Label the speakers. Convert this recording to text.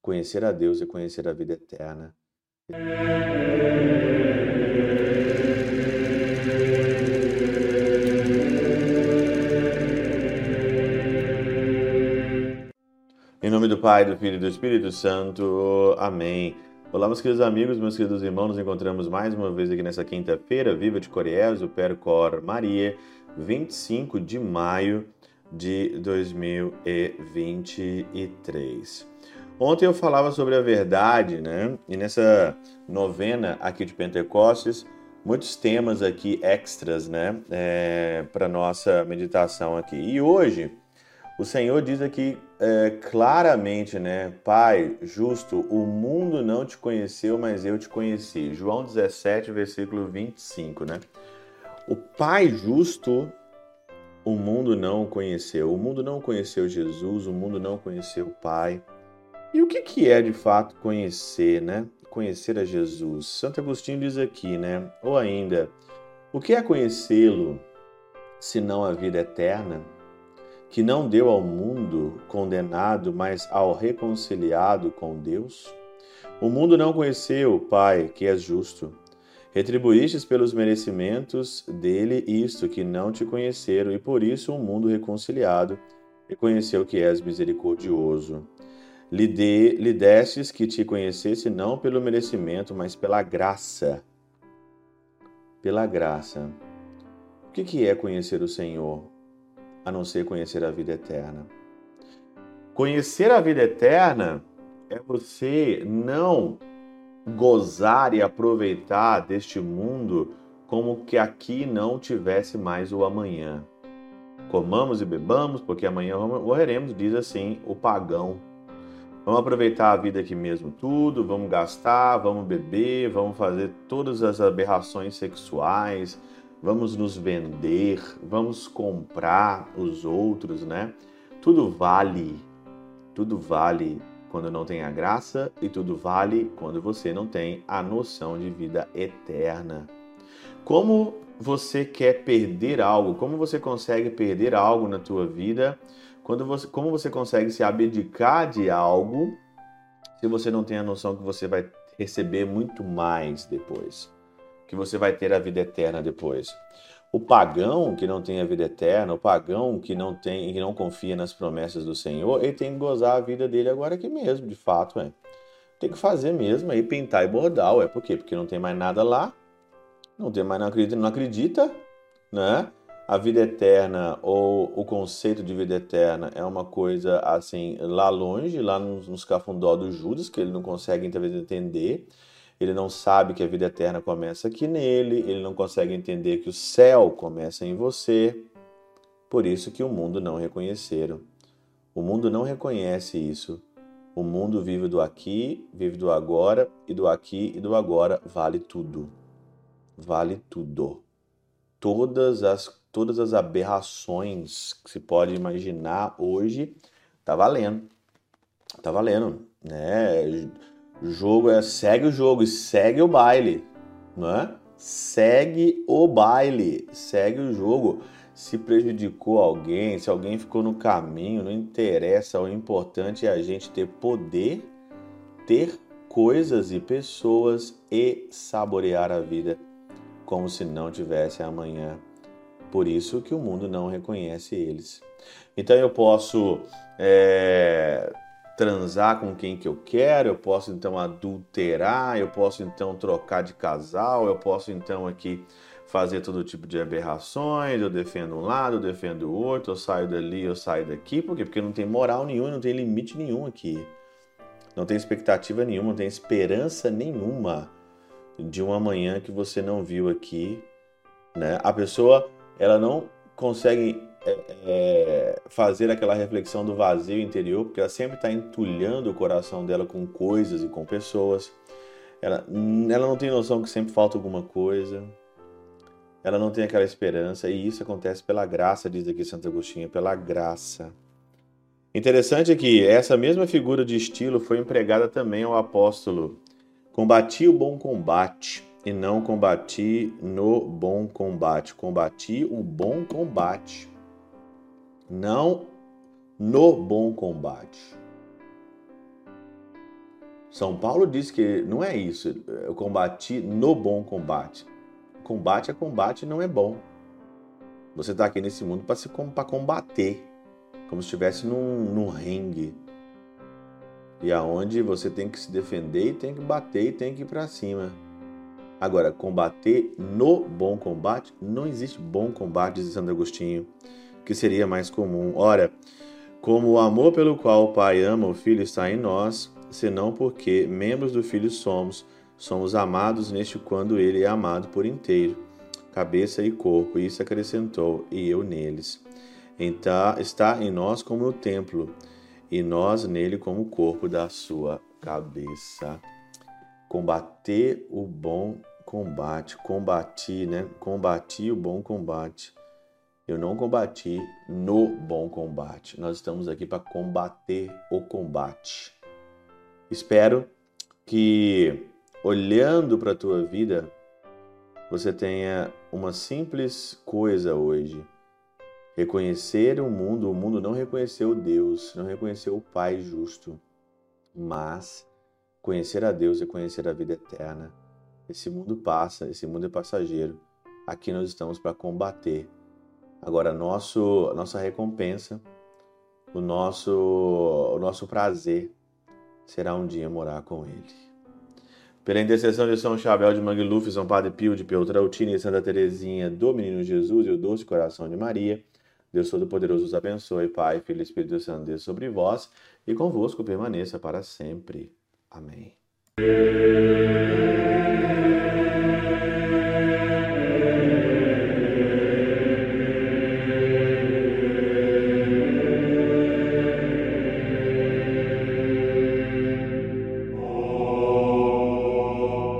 Speaker 1: conhecer a Deus e conhecer a vida eterna. Em nome do Pai, do Filho e do Espírito Santo. Amém. Olá, meus queridos amigos, meus queridos irmãos, nos encontramos mais uma vez aqui nessa quinta-feira, viva de Coriés, o Percor Maria, 25 de maio de 2023. Ontem eu falava sobre a verdade, né? E nessa novena aqui de Pentecostes, muitos temas aqui extras, né? É, para nossa meditação aqui. E hoje o Senhor diz aqui é, claramente, né? Pai, justo, o mundo não te conheceu, mas eu te conheci. João 17, versículo 25, né? O Pai justo, o mundo não conheceu. O mundo não conheceu Jesus, o mundo não conheceu o Pai. E o que, que é de fato conhecer, né? Conhecer a Jesus. Santo Agostinho diz aqui, né? Ou ainda, o que é conhecê-lo, senão a vida eterna? que não deu ao mundo condenado, mas ao reconciliado com Deus? O mundo não conheceu, Pai, que és justo. Retribuístes pelos merecimentos dele isto que não te conheceram, e por isso o mundo reconciliado reconheceu que és misericordioso. Lhe, de, lhe destes que te conhecesse não pelo merecimento, mas pela graça. Pela graça. O que é conhecer o Senhor? a não ser conhecer a vida eterna. Conhecer a vida eterna é você não gozar e aproveitar deste mundo como que aqui não tivesse mais o amanhã. Comamos e bebamos, porque amanhã morreremos, diz assim o pagão. Vamos aproveitar a vida aqui mesmo, tudo, vamos gastar, vamos beber, vamos fazer todas as aberrações sexuais, vamos nos vender, vamos comprar os outros, né? Tudo vale, tudo vale quando não tem a graça e tudo vale quando você não tem a noção de vida eterna. Como você quer perder algo? Como você consegue perder algo na tua vida? Quando você, como você consegue se abdicar de algo se você não tem a noção que você vai receber muito mais depois? que você vai ter a vida eterna depois. O pagão que não tem a vida eterna, o pagão que não tem, que não confia nas promessas do Senhor, ele tem que gozar a vida dele agora aqui mesmo, de fato, é. Tem que fazer mesmo aí, pintar e bordar, é por quê? Porque não tem mais nada lá, não tem mais não acredita, não acredita, né? A vida eterna ou o conceito de vida eterna é uma coisa assim lá longe, lá nos, nos cafundó do Judas, que ele não consegue talvez entender ele não sabe que a vida eterna começa aqui nele, ele não consegue entender que o céu começa em você. Por isso que o mundo não reconheceram. O mundo não reconhece isso. O mundo vive do aqui, vive do agora, e do aqui e do agora vale tudo. Vale tudo. Todas as todas as aberrações que se pode imaginar hoje tá valendo. Tá valendo, né? O jogo é segue o jogo e segue o baile, né? Segue o baile, segue o jogo. Se prejudicou alguém, se alguém ficou no caminho, não interessa. O importante é a gente ter poder, ter coisas e pessoas e saborear a vida como se não tivesse amanhã. Por isso que o mundo não reconhece eles. Então eu posso é, transar com quem que eu quero, eu posso então adulterar, eu posso então trocar de casal, eu posso então aqui fazer todo tipo de aberrações, eu defendo um lado, eu defendo o outro, eu saio dali, eu saio daqui, por quê? Porque não tem moral nenhuma, não tem limite nenhum aqui. Não tem expectativa nenhuma, não tem esperança nenhuma de um amanhã que você não viu aqui, né? A pessoa, ela não consegue é, é, fazer aquela reflexão do vazio interior, porque ela sempre está entulhando o coração dela com coisas e com pessoas. Ela, ela não tem noção que sempre falta alguma coisa. Ela não tem aquela esperança, e isso acontece pela graça, diz aqui Santo Agostinho, pela graça. Interessante é que essa mesma figura de estilo foi empregada também ao apóstolo. Combati o bom combate e não combati no bom combate. Combati o bom combate não no bom combate. São Paulo diz que não é isso. Eu combati no bom combate. Combate é combate não é bom. Você está aqui nesse mundo para combater, como se estivesse num, num ringue. E aonde você tem que se defender e tem que bater e tem que ir para cima. Agora, combater no bom combate, não existe bom combate, diz Santo Agostinho, que seria mais comum. Ora, como o amor pelo qual o Pai ama o Filho está em nós, senão porque membros do Filho somos, somos amados neste quando ele é amado por inteiro, cabeça e corpo, e isso acrescentou, e eu neles. Então, está em nós como o templo, e nós nele como o corpo da sua cabeça. Combater o bom combate, combati, né? Combati o bom combate. Eu não combati no bom combate. Nós estamos aqui para combater o combate. Espero que olhando para a tua vida, você tenha uma simples coisa hoje Reconhecer o mundo, o mundo não reconheceu Deus, não reconheceu o Pai justo, mas conhecer a Deus e conhecer a vida eterna. Esse mundo passa, esse mundo é passageiro. Aqui nós estamos para combater. Agora, nosso, nossa recompensa, o nosso, o nosso prazer será um dia morar com Ele. Pela intercessão de São Chabel de Mangluf, São Padre Pio de Peltrautina e Santa Teresinha do Menino Jesus e o Doce Coração de Maria, Deus Todo-Poderoso os abençoe, Pai, Filho e Espírito Santo, Deus sobre vós e convosco permaneça para sempre. Amém.